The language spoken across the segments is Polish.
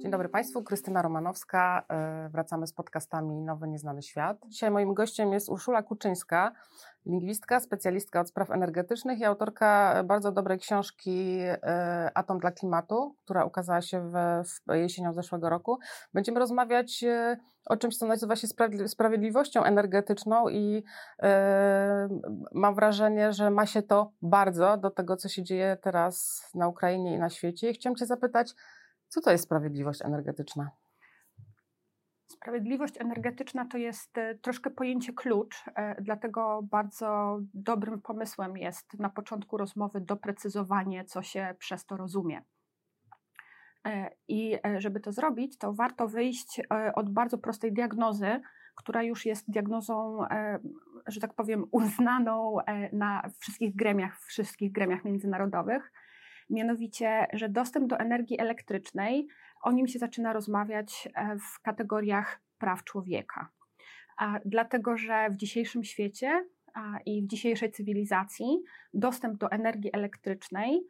Dzień dobry Państwu, Krystyna Romanowska. E, wracamy z podcastami Nowy Nieznany Świat. Dzisiaj moim gościem jest Urszula Kuczyńska, lingwistka, specjalistka od spraw energetycznych i autorka bardzo dobrej książki e, Atom dla klimatu, która ukazała się w, w jesienią zeszłego roku. Będziemy rozmawiać e, o czymś, co nazywa się sprawiedliwością energetyczną i mam wrażenie, że ma się to bardzo do tego, co się dzieje teraz na Ukrainie i na świecie. I chciałam Cię zapytać, co to jest sprawiedliwość energetyczna? Sprawiedliwość energetyczna to jest e, troszkę pojęcie klucz, e, dlatego bardzo dobrym pomysłem jest na początku rozmowy doprecyzowanie, co się przez to rozumie. E, I żeby to zrobić, to warto wyjść od bardzo prostej diagnozy, która już jest diagnozą, że tak powiem, uznaną na wszystkich gremiach, wszystkich gremiach międzynarodowych mianowicie, że dostęp do energii elektrycznej, o nim się zaczyna rozmawiać e, w kategoriach praw człowieka. Dlatego, że w dzisiejszym świecie i w dzisiejszej cywilizacji dostęp do energii elektrycznej,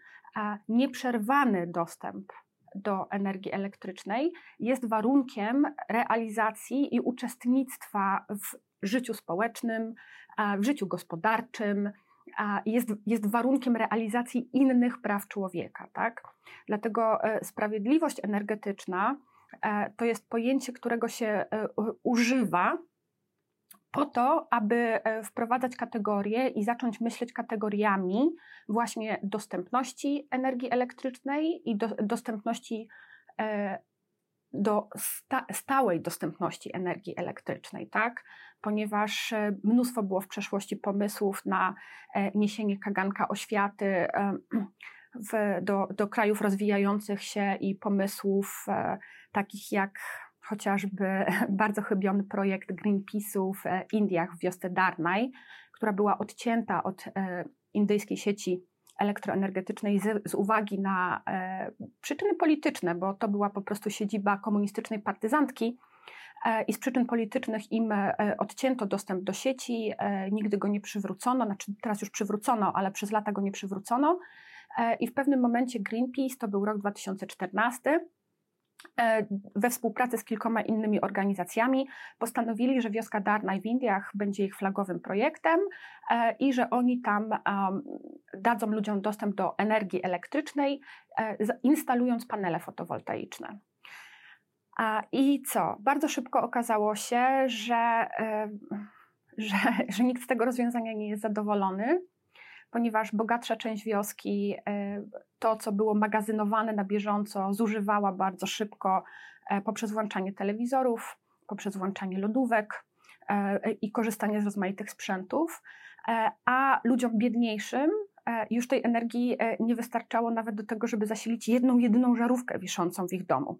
nieprzerwany dostęp do energii elektrycznej jest warunkiem realizacji i uczestnictwa w życiu społecznym, w życiu gospodarczym, jest, jest warunkiem realizacji innych praw człowieka. Tak? Dlatego e, sprawiedliwość energetyczna e, to jest pojęcie, którego się e, używa po to, aby wprowadzać kategorie i zacząć myśleć kategoriami właśnie dostępności energii elektrycznej i do, dostępności do sta stałej dostępności energii elektrycznej, tak? Ponieważ e, mnóstwo było w przeszłości pomysłów na e, niesienie kaganka oświaty e, w, do, do krajów rozwijających się i pomysłów takich jak chociażby bardzo chybiony projekt Greenpeace'u w Indiach w wiosce Darnay, która była odcięta od indyjskiej sieci elektroenergetycznej z, z uwagi na e, przyczyny polityczne, bo to była po prostu siedziba komunistycznej partyzantki e, i z przyczyn politycznych im e, odcięto dostęp do sieci, e, nigdy go nie przywrócono, znaczy teraz już przywrócono, ale przez lata go nie przywrócono. E, I w pewnym momencie Greenpeace, to był rok 2014, E, we współpracy z kilkoma innymi organizacjami postanowili, że wioska Darnaj w Indiach będzie ich flagowym projektem e, i że oni tam dadzą ludziom dostęp do energii elektrycznej, e, instalując panele fotowoltaiczne. I co? Bardzo szybko okazało się, że, że, że nikt z tego rozwiązania nie jest zadowolony ponieważ bogatsza część wioski e, to, co było magazynowane na bieżąco, zużywała bardzo szybko e, poprzez włączanie telewizorów, poprzez włączanie lodówek e, i korzystanie z rozmaitych sprzętów, a ludziom biedniejszym już tej energii nie wystarczało nawet do tego, żeby zasilić jedną, jedyną żarówkę wiszącą w ich domu.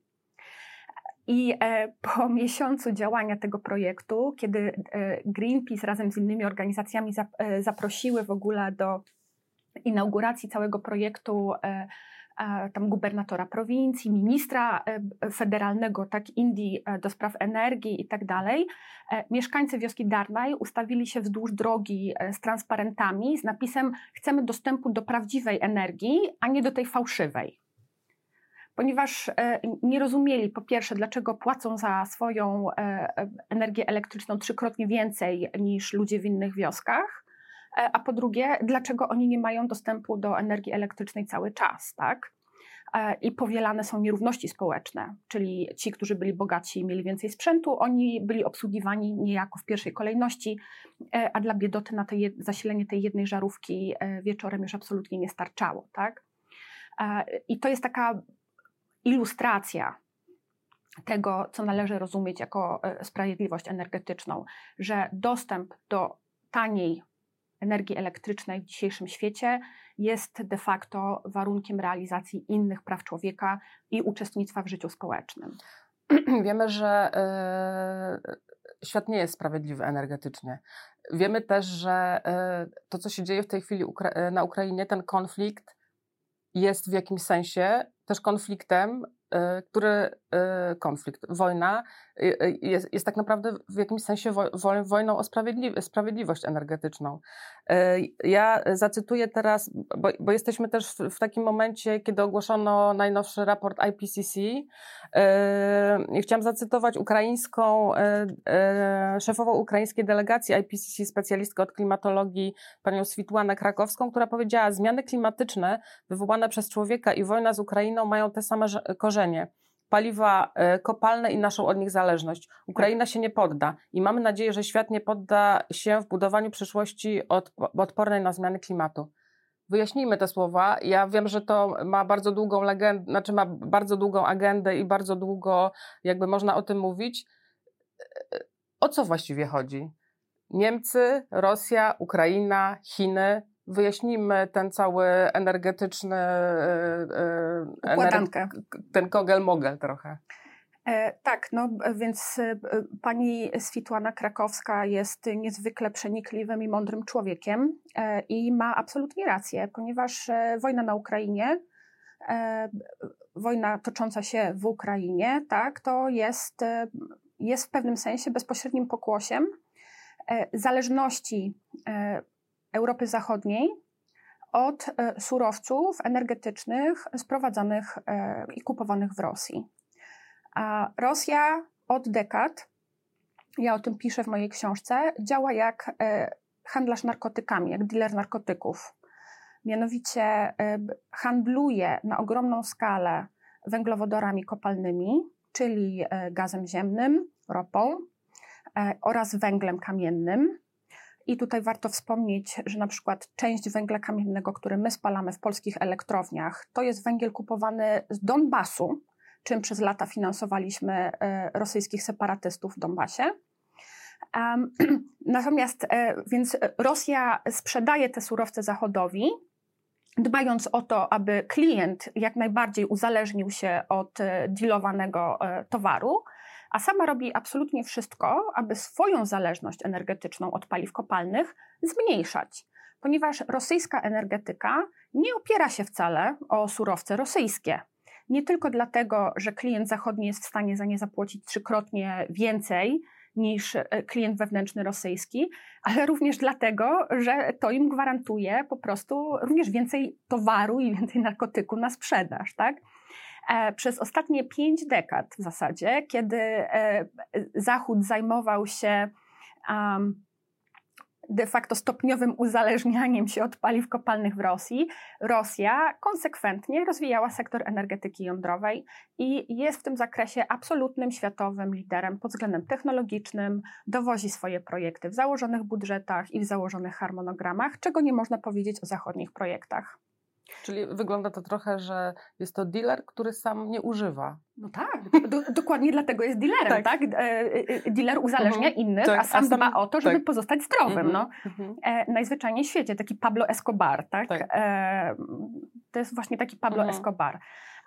I e, po miesiącu działania tego projektu, kiedy e, Greenpeace razem z innymi organizacjami e, zaprosiły w ogóle do inauguracji całego projektu tam gubernatora prowincji, ministra federalnego, tak Indii do spraw energii i tak dalej, mieszkańcy wioski Darnaj ustawili się wzdłuż drogi z transparentami z napisem chcemy dostępu do prawdziwej energii, a nie do tej fałszywej ponieważ e, nie rozumieli po pierwsze, dlaczego płacą za swoją e, e, energię elektryczną trzykrotnie więcej niż ludzie w innych wioskach, a po drugie, dlaczego oni nie mają dostępu do energii elektrycznej cały czas, tak? I powielane są nierówności społeczne, czyli ci, którzy byli bogaci i mieli więcej sprzętu, oni byli obsługiwani niejako w pierwszej kolejności, a dla biedoty na te zasilenie tej jednej żarówki wieczorem już absolutnie nie starczało, tak? I to jest taka ilustracja tego, co należy rozumieć jako e, sprawiedliwość energetyczną, że dostęp do taniej energii elektrycznej w dzisiejszym świecie jest de facto warunkiem realizacji innych praw człowieka i uczestnictwa w życiu społecznym. Wiemy, że y, świat nie jest sprawiedliwy energetycznie. Wiemy też, że y, to, co się dzieje w tej chwili na Ukrainie, ten konflikt jest w jakimś sensie też konfliktem który y, konflikt, wojna y, jest, jest tak naprawdę w jakimś sensie wojną o sprawiedliwość energetyczną. Ja zacytuję teraz, bo, bo jesteśmy też w, w, takim momencie, kiedy ogłoszono najnowszy raport IPCC. Chciałam zacytować ukraińską, szefową ukraińskiej delegacji IPCC, specjalistkę od klimatologii, panią Switłanę Krakowską, która powiedziała, zmiany klimatyczne wywołane przez człowieka i wojna z Ukrainą mają te same korzenie korzenie, paliwa e, kopalne i naszą od nich zależność. Ukraina się nie podda i mamy nadzieję, że świat nie podda się w budowaniu przyszłości odpornej na zmiany klimatu. Wyjaśnijmy te słowa. Ja wiem, że to ma bardzo długą legendę, znaczy ma bardzo długą agendę i bardzo długo jakby można o tym mówić. O co właściwie chodzi? Niemcy, Rosja, Ukraina, Chiny wyjaśnijmy ten cały energetyczny yy, Układankę. ten kogel-mogel trochę. E, tak, no więc e, pani Switłana Krakowska jest niezwykle przenikliwym i mądrym człowiekiem e, i ma absolutnie rację, ponieważ e, wojna na Ukrainie, e, wojna tocząca się w Ukrainie, tak, to jest, e, jest w pewnym sensie bezpośrednim pokłosiem zależności Europy Zachodniej od e, surowców energetycznych sprowadzanych e, i kupowanych w Rosji. A Rosja od dekad, ja o tym piszę w mojej książce, działa jak e, handlarz narkotykami, jak dealer narkotyków. Mianowicie handluje na ogromną skalę węglowodorami kopalnymi, czyli gazem ziemnym, ropą oraz węglem kamiennym i tutaj warto wspomnieć, że na przykład część węgla kamiennego, który my spalamy w polskich elektrowniach, to jest węgiel kupowany z Donbasu, czym przez lata finansowaliśmy e, rosyjskich separatystów w Donbasie. Natomiast, e, więc Rosja sprzedaje te surowce Zachodowi, dbając o to, aby klient jak najbardziej uzależnił się od e, dealowanego towaru, a sama robi absolutnie wszystko, aby swoją zależność energetyczną od paliw kopalnych zmniejszać, ponieważ rosyjska energetyka nie opiera się wcale o surowce rosyjskie. Nie tylko dlatego, że klient zachodni jest w stanie za nie zapłacić trzykrotnie więcej niż e, klient wewnętrzny rosyjski, ale również dlatego, że to im gwarantuje po prostu również więcej towaru i więcej narkotyku na sprzedaż. Tak? E, przez ostatnie pięć dekad w zasadzie, kiedy e, Zachód zajmował się de facto stopniowym uzależnianiem się od paliw kopalnych w Rosji, Rosja konsekwentnie rozwijała sektor energetyki jądrowej i jest w tym zakresie absolutnym światowym liderem pod względem technologicznym, dowozi swoje projekty w założonych budżetach i w założonych harmonogramach, czego nie można powiedzieć o zachodnich projektach. Czyli wygląda to trochę, że jest to dealer, który sam nie używa. No tak, do, dokładnie dlatego jest dealerem, tak? tak? E, e, dealer uzależnia mhm. innych, tak. a sam, a sam dba o to, żeby tak. pozostać zdrowym. No. Uh -huh. e, najzwyczajniej w świecie, taki Pablo Escobar, tak? tak. E, to jest właśnie taki Pablo mhm. Escobar.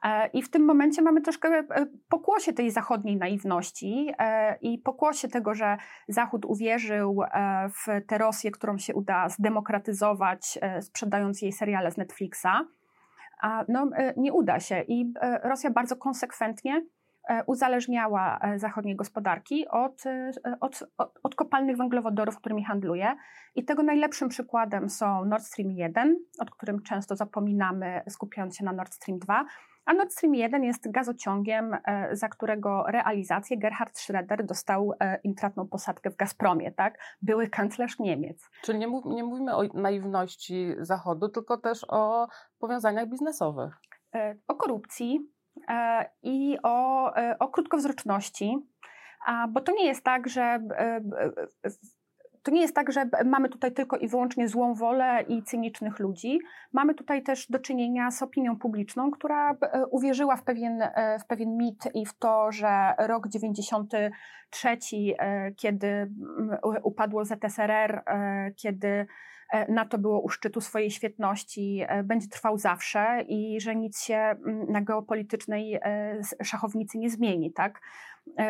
E, I w tym momencie mamy troszkę e, pokłosie tej zachodniej naiwności e, i pokłosie tego, że Zachód uwierzył w tę Rosję, którą się uda zdemokratyzować, sprzedając jej seriale z Netflixa. No, nie uda się i Rosja bardzo konsekwentnie uzależniała zachodniej gospodarki od, od, od, kopalnych węglowodorów, którymi handluje. I tego najlepszym przykładem są Nord Stream 1, o którym często zapominamy, skupiając się na Nord Stream 2 a Nord Stream 1 jest gazociągiem, e, za którego realizację Gerhard Schroeder dostał e, intratną posadkę w Gazpromie, tak? Były kanclerz Niemiec. Czyli nie, mów, nie mówimy o naiwności Zachodu, tylko też o powiązaniach biznesowych. E, o korupcji i o, o krótkowzroczności. Bo to nie jest tak, że to nie jest tak, że mamy tutaj tylko i wyłącznie złą wolę i cynicznych ludzi. Mamy tutaj też do czynienia z opinią publiczną, która e, uwierzyła w pewien, e, w pewien mit i w to, że rok 93, e, kiedy upadło ZSRR, kiedy NATO było u szczytu swojej świetności, będzie trwał zawsze i że nic się mm, na geopolitycznej szachownicy nie zmieni, tak?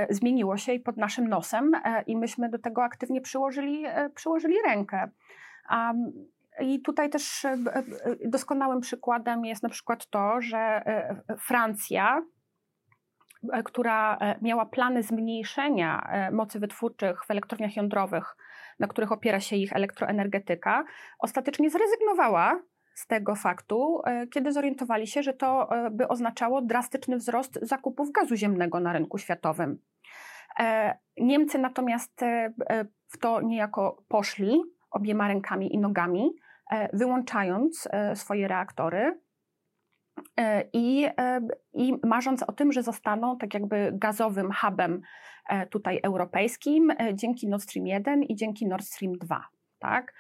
Zmieniło się i pod naszym nosem i myśmy do tego aktywnie przyłożyli, przyłożyli rękę. I tutaj też doskonałym przykładem jest na przykład to, że Francja E, która e, miała plany zmniejszenia e, mocy wytwórczych w elektrowniach jądrowych, na których opiera się ich elektroenergetyka, ostatecznie zrezygnowała z tego faktu, kiedy zorientowali się, że to by oznaczało drastyczny wzrost zakupów gazu ziemnego na rynku światowym. Niemcy natomiast w to niejako poszli obiema rękami i nogami, wyłączając swoje reaktory E, I, e, I marząc o tym, że zostaną tak jakby gazowym hubem e, tutaj europejskim dzięki Nord Stream 1 i dzięki Nord Stream 2. Tak?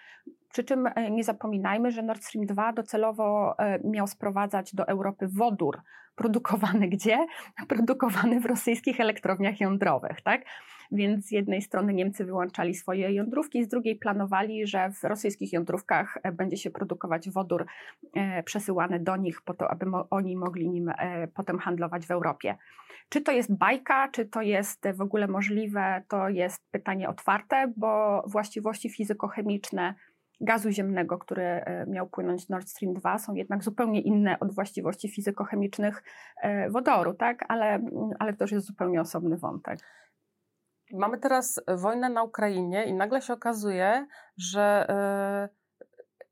Przy czym nie zapominajmy, że Nord Stream 2 docelowo miał sprowadzać do Europy wodór produkowany gdzie? Produkowany w rosyjskich elektrowniach jądrowych. Tak? Więc z jednej strony Niemcy wyłączali swoje jądrówki, z drugiej planowali, że w rosyjskich jądrówkach e, będzie się produkować wodór e, przesyłany do nich po to, aby oni mogli nim e, potem handlować w Europie. Czy to jest bajka, czy to jest w ogóle możliwe, to jest pytanie otwarte, bo właściwości fizykochemiczne gazu ziemnego, który miał płynąć Nord Stream 2, są jednak zupełnie inne od właściwości fizykochemicznych wodoru, tak? ale, ale to już jest zupełnie osobny wątek mamy teraz wojnę na Ukrainie i nagle się okazuje, że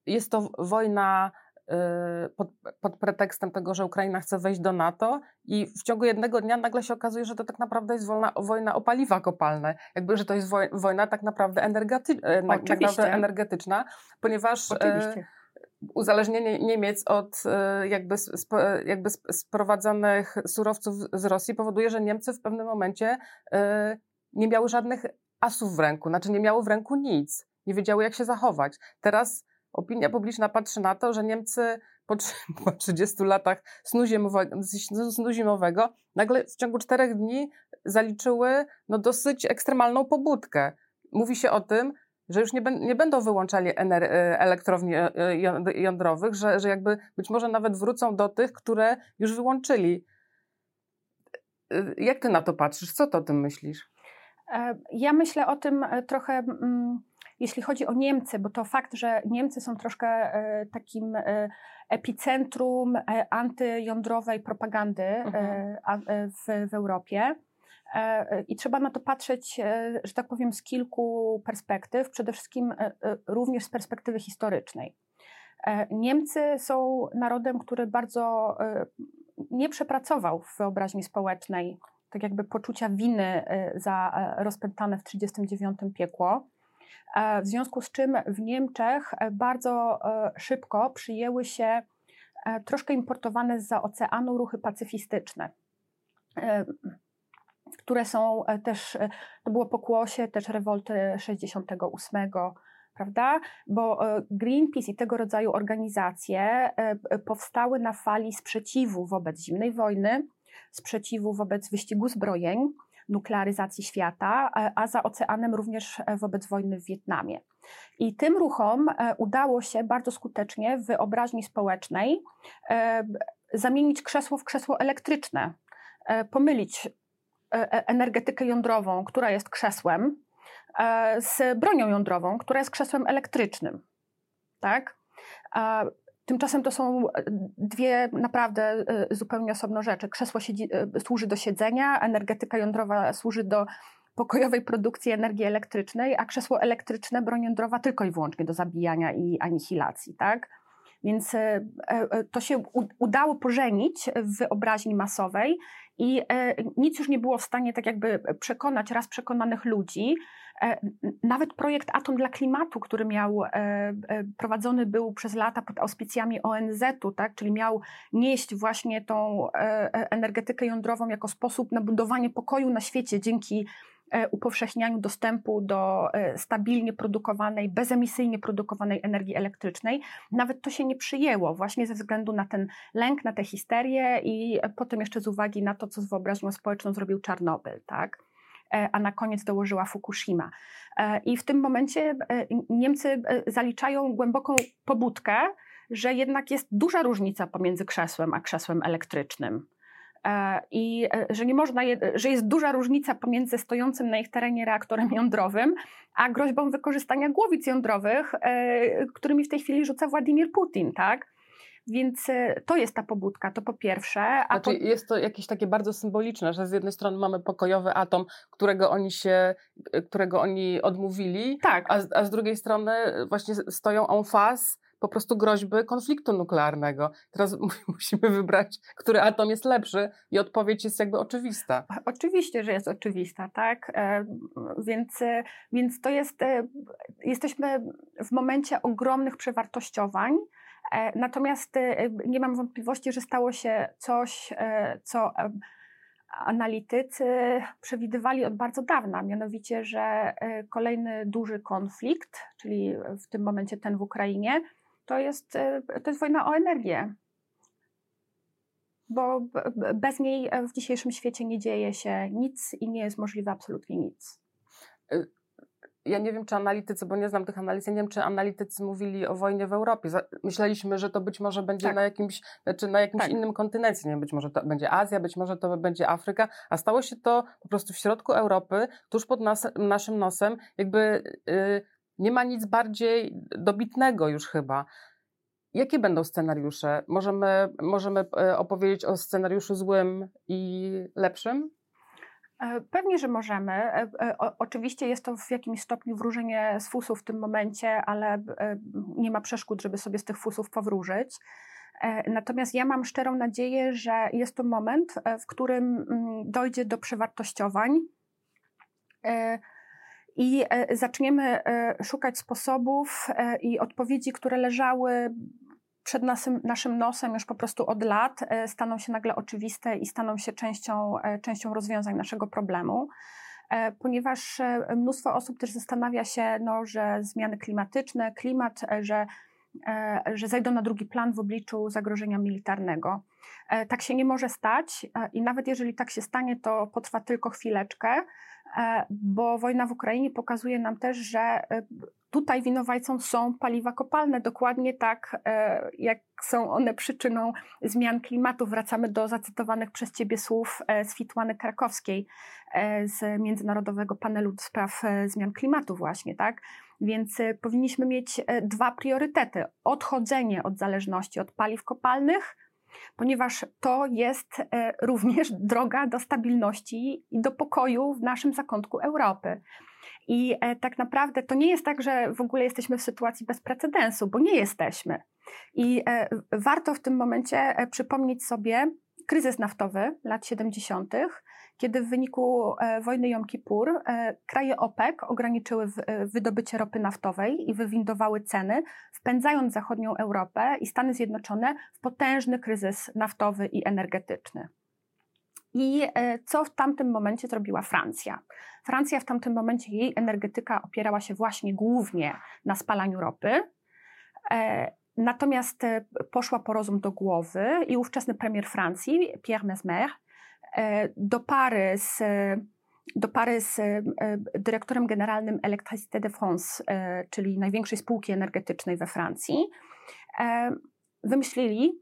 y, jest to wojna y, pod, pod, pretekstem tego, że Ukraina chce wejść do NATO i w ciągu jednego dnia nagle się okazuje, że to tak naprawdę jest wojna, wojna o paliwa kopalne. Jakby, że to jest wojna tak naprawdę, energety, e, tak naprawdę energetyczna, ponieważ e, Oczywiście. uzależnienie Niemiec od e, jakby, jakby sprowadzanych surowców z Rosji powoduje, że Niemcy w pewnym momencie nie miały żadnych asów w ręku, znaczy nie miały w ręku nic, nie wiedziały jak się zachować. Teraz opinia publiczna patrzy na to, że Niemcy po, po 30 latach snu zimowego nagle w ciągu czterech dni zaliczyły no, dosyć ekstremalną pobudkę. Mówi się o tym, że już nie, nie będą wyłączali e, elektrowni e, e, jądrowych, że, że jakby być może nawet wrócą do tych, które już wyłączyli. Jak ty na to patrzysz? Co ty o tym myślisz? E, ja myślę o tym e, trochę, mm, jeśli chodzi o Niemcy, bo to fakt, że Niemcy są troszkę e, takim epicentrum antyjądrowej propagandy mhm. w, w Europie. I trzeba na to patrzeć, że tak powiem, z kilku perspektyw, przede wszystkim również z perspektywy historycznej. Niemcy są narodem, który bardzo nie przepracował w wyobraźni społecznej tak jakby poczucia winy y, za e, rozpętane w 1939 piekło. E, w związku z czym w Niemczech e, bardzo szybko przyjęły się troszkę importowane z oceanu ruchy pacyfistyczne, które są też, to było pokłosie też rewolty 68, prawda? Bo Greenpeace i tego rodzaju organizacje powstały na fali sprzeciwu wobec zimnej wojny, sprzeciwu wobec wyścigu zbrojeń, nuklearyzacji świata, e, a za oceanem również e, wobec wojny w Wietnamie. I tym ruchom e, udało się bardzo skutecznie w wyobraźni społecznej zamienić krzesło w krzesło elektryczne, pomylić energetykę jądrową, która jest krzesłem, z bronią jądrową, która jest krzesłem elektrycznym. Tak? Tymczasem to są e, dwie naprawdę e, zupełnie osobne rzeczy. Krzesło siedzi, e, służy do siedzenia, energetyka jądrowa służy do pokojowej produkcji energii elektrycznej, a krzesło elektryczne, broń jądrowa tylko i wyłącznie do zabijania i anihilacji, tak? Więc to się udało pożenić w wyobraźni masowej i nic już nie było w stanie tak jakby przekonać raz przekonanych ludzi, E, nawet projekt Atom dla Klimatu, który miał, e, e, prowadzony był przez lata pod auspicjami ONZ-u, tak, czyli miał nieść właśnie tą energetykę jądrową jako sposób na budowanie pokoju na świecie dzięki upowszechnianiu dostępu do stabilnie produkowanej, bezemisyjnie produkowanej energii elektrycznej. Nawet to się nie przyjęło, właśnie ze względu na ten lęk, na tę histerię i potem jeszcze z uwagi na to, co z wyobraźnią społeczną zrobił Czarnobyl. Tak? a na koniec dołożyła Fukushima. I w tym momencie Niemcy zaliczają głęboką pobudkę, że jednak jest duża różnica pomiędzy krzesłem a krzesłem elektrycznym. E, I e, że nie można, że jest duża różnica pomiędzy stojącym na ich terenie reaktorem jądrowym, a groźbą wykorzystania głowic jądrowych, e, którymi w tej chwili rzuca Władimir Putin, tak? Więc to jest ta pobudka, to po pierwsze. A znaczy, po... Jest to jakieś takie bardzo symboliczne, że z jednej strony mamy pokojowy atom, którego oni się, którego oni odmówili, tak. a, a z drugiej strony właśnie stoją en face po prostu groźby konfliktu nuklearnego. Teraz musimy wybrać, który atom jest lepszy i odpowiedź jest jakby oczywista. Oczywiście, że jest oczywista, tak? E, więc, e, więc to jest, e, jesteśmy w momencie ogromnych przewartościowań. Natomiast nie mam wątpliwości, że stało się coś, co analitycy przewidywali od bardzo dawna, mianowicie, że kolejny duży konflikt, czyli w tym momencie ten w Ukrainie, to jest, e, to jest wojna o energię. Bo bez niej e, w dzisiejszym świecie nie dzieje się nic i nie jest możliwe absolutnie nic. E, ja nie wiem, czy analitycy, bo nie znam tych analiz, ja nie wiem, czy analitycy mówili o wojnie w Europie. Myśleliśmy, że to być może będzie tak. na jakimś, znaczy na jakimś tak. innym kontynencie. Nie wiem, być może to będzie Azja, być może to będzie Afryka, a stało się to po prostu w środku Europy, tuż pod nas, naszym nosem. Jakby yy, nie ma nic bardziej dobitnego już chyba. Jakie będą scenariusze? Możemy, możemy e, opowiedzieć o scenariuszu złym i lepszym? E, pewnie, że możemy. E, oczywiście jest to w jakimś stopniu wróżenie z fusów w tym momencie, ale nie ma przeszkód, żeby sobie z tych fusów powróżyć. Natomiast ja mam szczerą nadzieję, że jest to moment, w którym mm, dojdzie do przewartościowań i e, zaczniemy e, szukać sposobów e, i odpowiedzi, które leżały przed naszym, naszym nosem już po prostu od lat, staną się nagle oczywiste i staną się częścią, częścią rozwiązań naszego problemu. Ponieważ mnóstwo osób też zastanawia się, no, że zmiany klimatyczne, klimat, że że zajdą na drugi plan w obliczu zagrożenia militarnego. Tak się nie może stać i nawet jeżeli tak się stanie, to potrwa tylko chwileczkę, bo wojna w Ukrainie pokazuje nam też, że e, tutaj winowajcą są paliwa kopalne, dokładnie tak, e, jak są one przyczyną zmian klimatu. Wracamy do zacytowanych przez Ciebie słów z Fitłany Krakowskiej, z Międzynarodowego Panelu Spraw Zmian Klimatu właśnie, tak? Więc powinniśmy mieć dwa priorytety. Odchodzenie od zależności od paliw kopalnych, ponieważ to jest e, również droga do stabilności i do pokoju w naszym zakątku Europy. I e, tak naprawdę to nie jest tak, że w ogóle jesteśmy w sytuacji bez precedensu, bo nie jesteśmy. I e, warto w tym momencie przypomnieć sobie kryzys naftowy lat 70., kiedy w wyniku e, wojny Jom Kippur e, kraje OPEC ograniczyły e, wydobycie ropy naftowej i wywindowały ceny, wpędzając zachodnią Europę i Stany Zjednoczone w potężny kryzys naftowy i energetyczny. I co w tamtym momencie zrobiła Francja? Francja w tamtym momencie, jej energetyka opierała się właśnie głównie na spalaniu ropy. Natomiast poszła po rozum do głowy i ówczesny premier Francji, Pierre Mesmer, E, do pary z, do pary z e, dyrektorem generalnym Electricité de France, e, czyli największej spółki energetycznej we Francji, wymyślili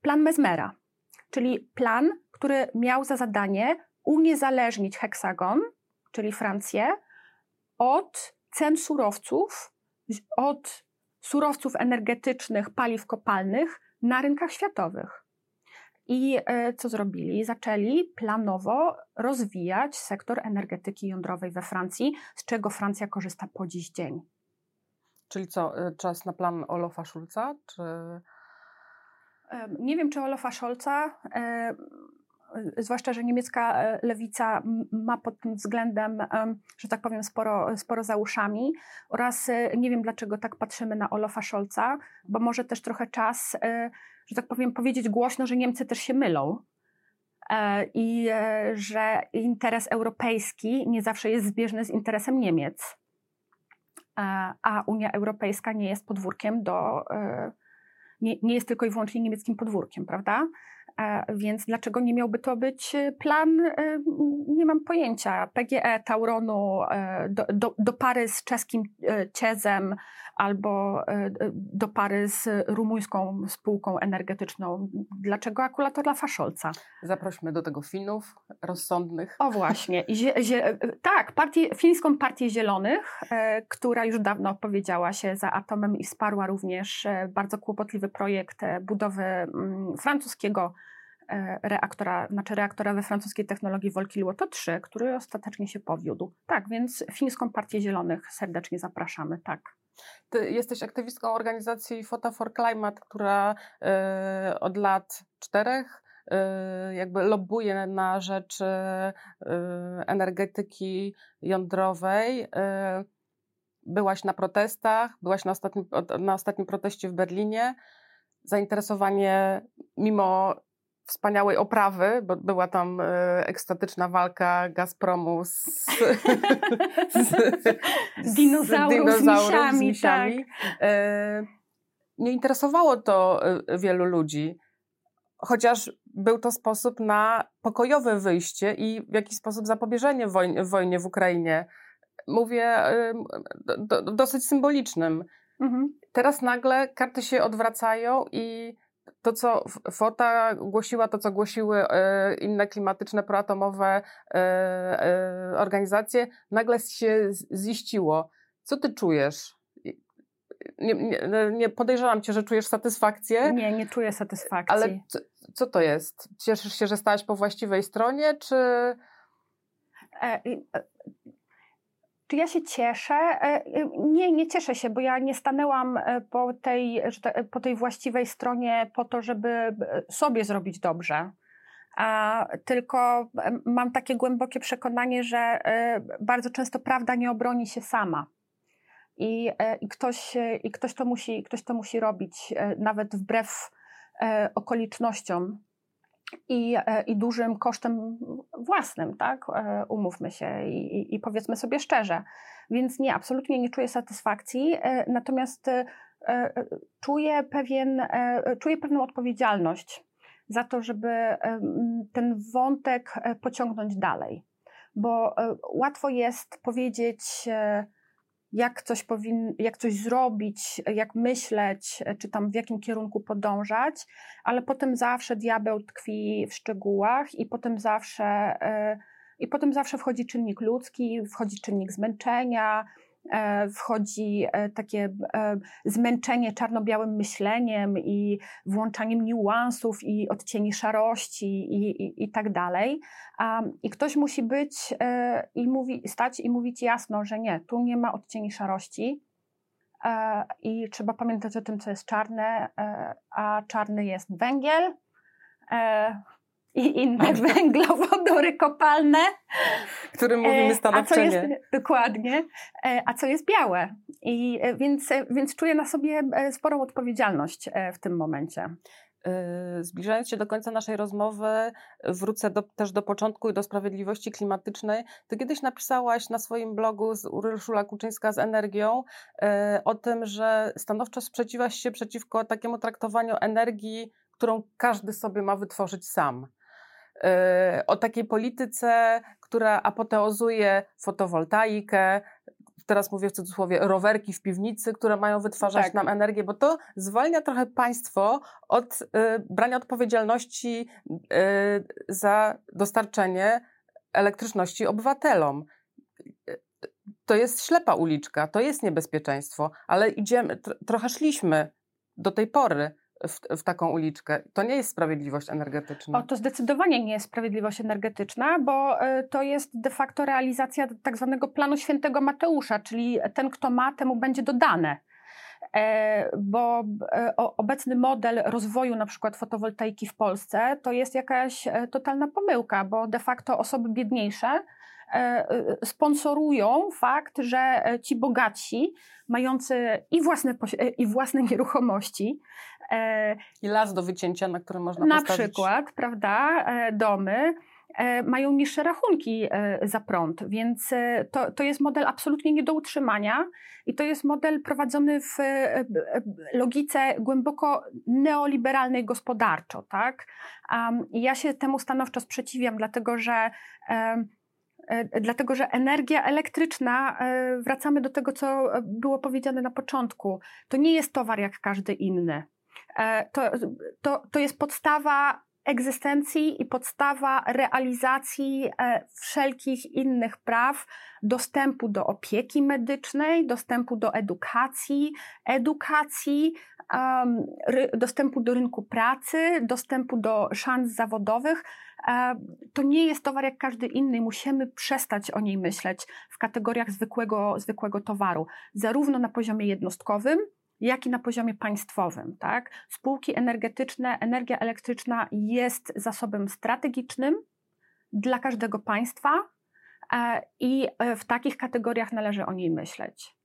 plan Mesmera, czyli plan, który miał za zadanie uniezależnić heksagon, czyli Francję, od cen surowców, od surowców energetycznych, paliw kopalnych na rynkach światowych. I e, co zrobili? Zaczęli planowo rozwijać sektor energetyki jądrowej we Francji, z czego Francja korzysta po dziś dzień. Czyli co, e, czas na plan Olofa Scholza? Czy... Nie wiem, czy Olofa Scholza, zwłaszcza, że niemiecka lewica ma pod tym względem, że tak powiem, sporo, sporo za uszami. Oraz nie wiem, dlaczego tak patrzymy na Olofa Scholza, bo może też trochę czas że tak powiem, powiedzieć głośno, że Niemcy też się mylą. E, i e, że interes europejski nie zawsze jest zbieżny z interesem Niemiec, e, a Unia Europejska nie jest podwórkiem do, nie, nie jest tylko i wyłącznie niemieckim podwórkiem, prawda? Więc dlaczego nie miałby to być plan? Nie mam pojęcia. PGE Tauronu do, do, do pary z czeskim Ciezem albo do pary z rumuńską spółką energetyczną. Dlaczego akurat dla Faszolca? Zaprośmy do tego Finów rozsądnych. O właśnie. Zie, zie, tak, partię, fińską partię Zielonych, e, która już dawno opowiedziała się za atomem i wsparła również e, bardzo kłopotliwy projekt e, budowy mm, francuskiego e, reaktora, znaczy reaktora we francuskiej technologii Wolkiluoto 3, który ostatecznie się powiódł. Tak, więc fińską partię Zielonych serdecznie zapraszamy, tak. Ty jesteś aktywistką organizacji Photo for Climate, która y, od lat czterech y, jakby lobbuje na rzecz energetyki jądrowej. Byłaś na protestach, byłaś na ostatnim, na ostatnim proteście w Berlinie. Zainteresowanie, mimo wspaniałej oprawy, bo była tam e, ekstatyczna walka Gazpromu z, z dinozaurów, z, misiami. Z misiami. Tak. E, nie interesowało to e, wielu ludzi, chociaż był to sposób na pokojowe wyjście i w jakiś sposób zapobieżenie wojnie, wojnie w Ukrainie. Mówię do, dosyć symbolicznym. Mhm. Teraz nagle karty się odwracają i to, co FOTA głosiła, to, co głosiły e, inne klimatyczne, proatomowe e, e, organizacje, nagle się ziściło. Co ty czujesz? Nie, nie, nie, podejrzewam cię, że czujesz satysfakcję. Nie, nie czuję satysfakcji. Ale co, co to jest? Cieszysz się, że stałaś po właściwej stronie, czy. Czy ja się cieszę? E, e, nie, nie cieszę się, bo ja nie stanęłam e, po tej, po tej właściwej stronie po to, żeby sobie zrobić dobrze. A tylko mam takie głębokie przekonanie, że bardzo często prawda nie obroni się sama. I, i, ktoś, i ktoś, to musi, ktoś to musi robić, nawet wbrew okolicznościom i, e, i dużym kosztem własnym, tak? E, umówmy się i, i, powiedzmy sobie szczerze. Więc nie, absolutnie nie czuję satysfakcji, e, natomiast czuję, pewien, czuję pewną odpowiedzialność za to, żeby ten wątek pociągnąć dalej. Bo łatwo jest powiedzieć, jak coś, powin, jak coś zrobić, jak myśleć, czy tam w jakim kierunku podążać, ale potem zawsze diabeł tkwi w szczegółach i potem zawsze, e, i potem zawsze wchodzi czynnik ludzki, wchodzi czynnik zmęczenia, wchodzi e, takie e, zmęczenie czarno-białym myśleniem i włączaniem niuansów i odcieni szarości i, i, i tak dalej. I ktoś musi być i mówi, stać i mówić jasno, że nie, tu nie ma odcieni szarości. I trzeba pamiętać o tym, co jest czarne, a czarny jest węgiel, i inne węglowodory kopalne. Którym mówimy stanowczo e, co jest, Dokładnie. E, a co jest białe. I e, więc, więc czuję na sobie sporą odpowiedzialność w tym momencie. Zbliżając się do końca naszej rozmowy, wrócę do, też do początku i do sprawiedliwości klimatycznej. Ty kiedyś napisałaś na swoim blogu z Urszula Kuczyńska z Energią o tym, że stanowczo sprzeciwasz się przeciwko takiemu traktowaniu energii, którą każdy sobie ma wytworzyć sam. Y, o takiej polityce, która apoteozuje fotowoltaikę, teraz mówię w cudzysłowie, rowerki w piwnicy, które mają wytwarzać tak. nam energię, bo to zwalnia trochę państwo od y, brania odpowiedzialności y, za dostarczenie elektryczności obywatelom. To jest ślepa uliczka, to jest niebezpieczeństwo, ale idziemy, trochę szliśmy do tej pory w, w, taką uliczkę. To nie jest sprawiedliwość energetyczna. O, to zdecydowanie nie jest sprawiedliwość energetyczna, bo e, to jest de facto realizacja tak zwanego planu świętego Mateusza, czyli ten, kto ma, temu będzie dodane. E, bo e, obecny model rozwoju na przykład fotowoltaiki w Polsce to jest jakaś totalna pomyłka, bo de facto osoby biedniejsze sponsorują fakt, że ci bogaci, mający i własne, i własne nieruchomości, E, I las do wycięcia, na którym można na postawić... przykład, prawda, e, domy, e, mają niższe rachunki e, za prąd, więc e, to, to jest model absolutnie nie do utrzymania i to jest model prowadzony w logice głęboko neoliberalnej gospodarczo. Tak? Ja się temu stanowczo sprzeciwiam, dlatego że dlatego że energia elektryczna, wracamy do tego, co było powiedziane na początku, to nie jest towar jak każdy inny. To, to, to jest podstawa egzystencji i podstawa realizacji e, wszelkich innych praw, dostępu do opieki medycznej, dostępu do edukacji, edukacji, dostępu do rynku pracy, dostępu do szans zawodowych. To nie jest towar jak każdy inny. Musimy przestać o niej myśleć w kategoriach zwykłego, zwykłego towaru, zarówno na poziomie jednostkowym, jak i na poziomie państwowym. Tak? Spółki energetyczne, energia elektryczna jest zasobem strategicznym dla każdego państwa e, i e, w takich kategoriach należy o niej myśleć.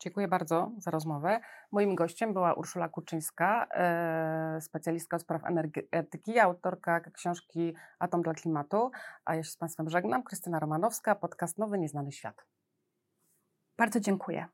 Dziękuję bardzo za rozmowę. Moim gościem była Urszula Kuczyńska, e, specjalistka od spraw energetyki, autorka książki Atom dla klimatu. A ja się z Państwem żegnam. Krystyna Romanowska, podcast Nowy Nieznany Świat. Bardzo dziękuję.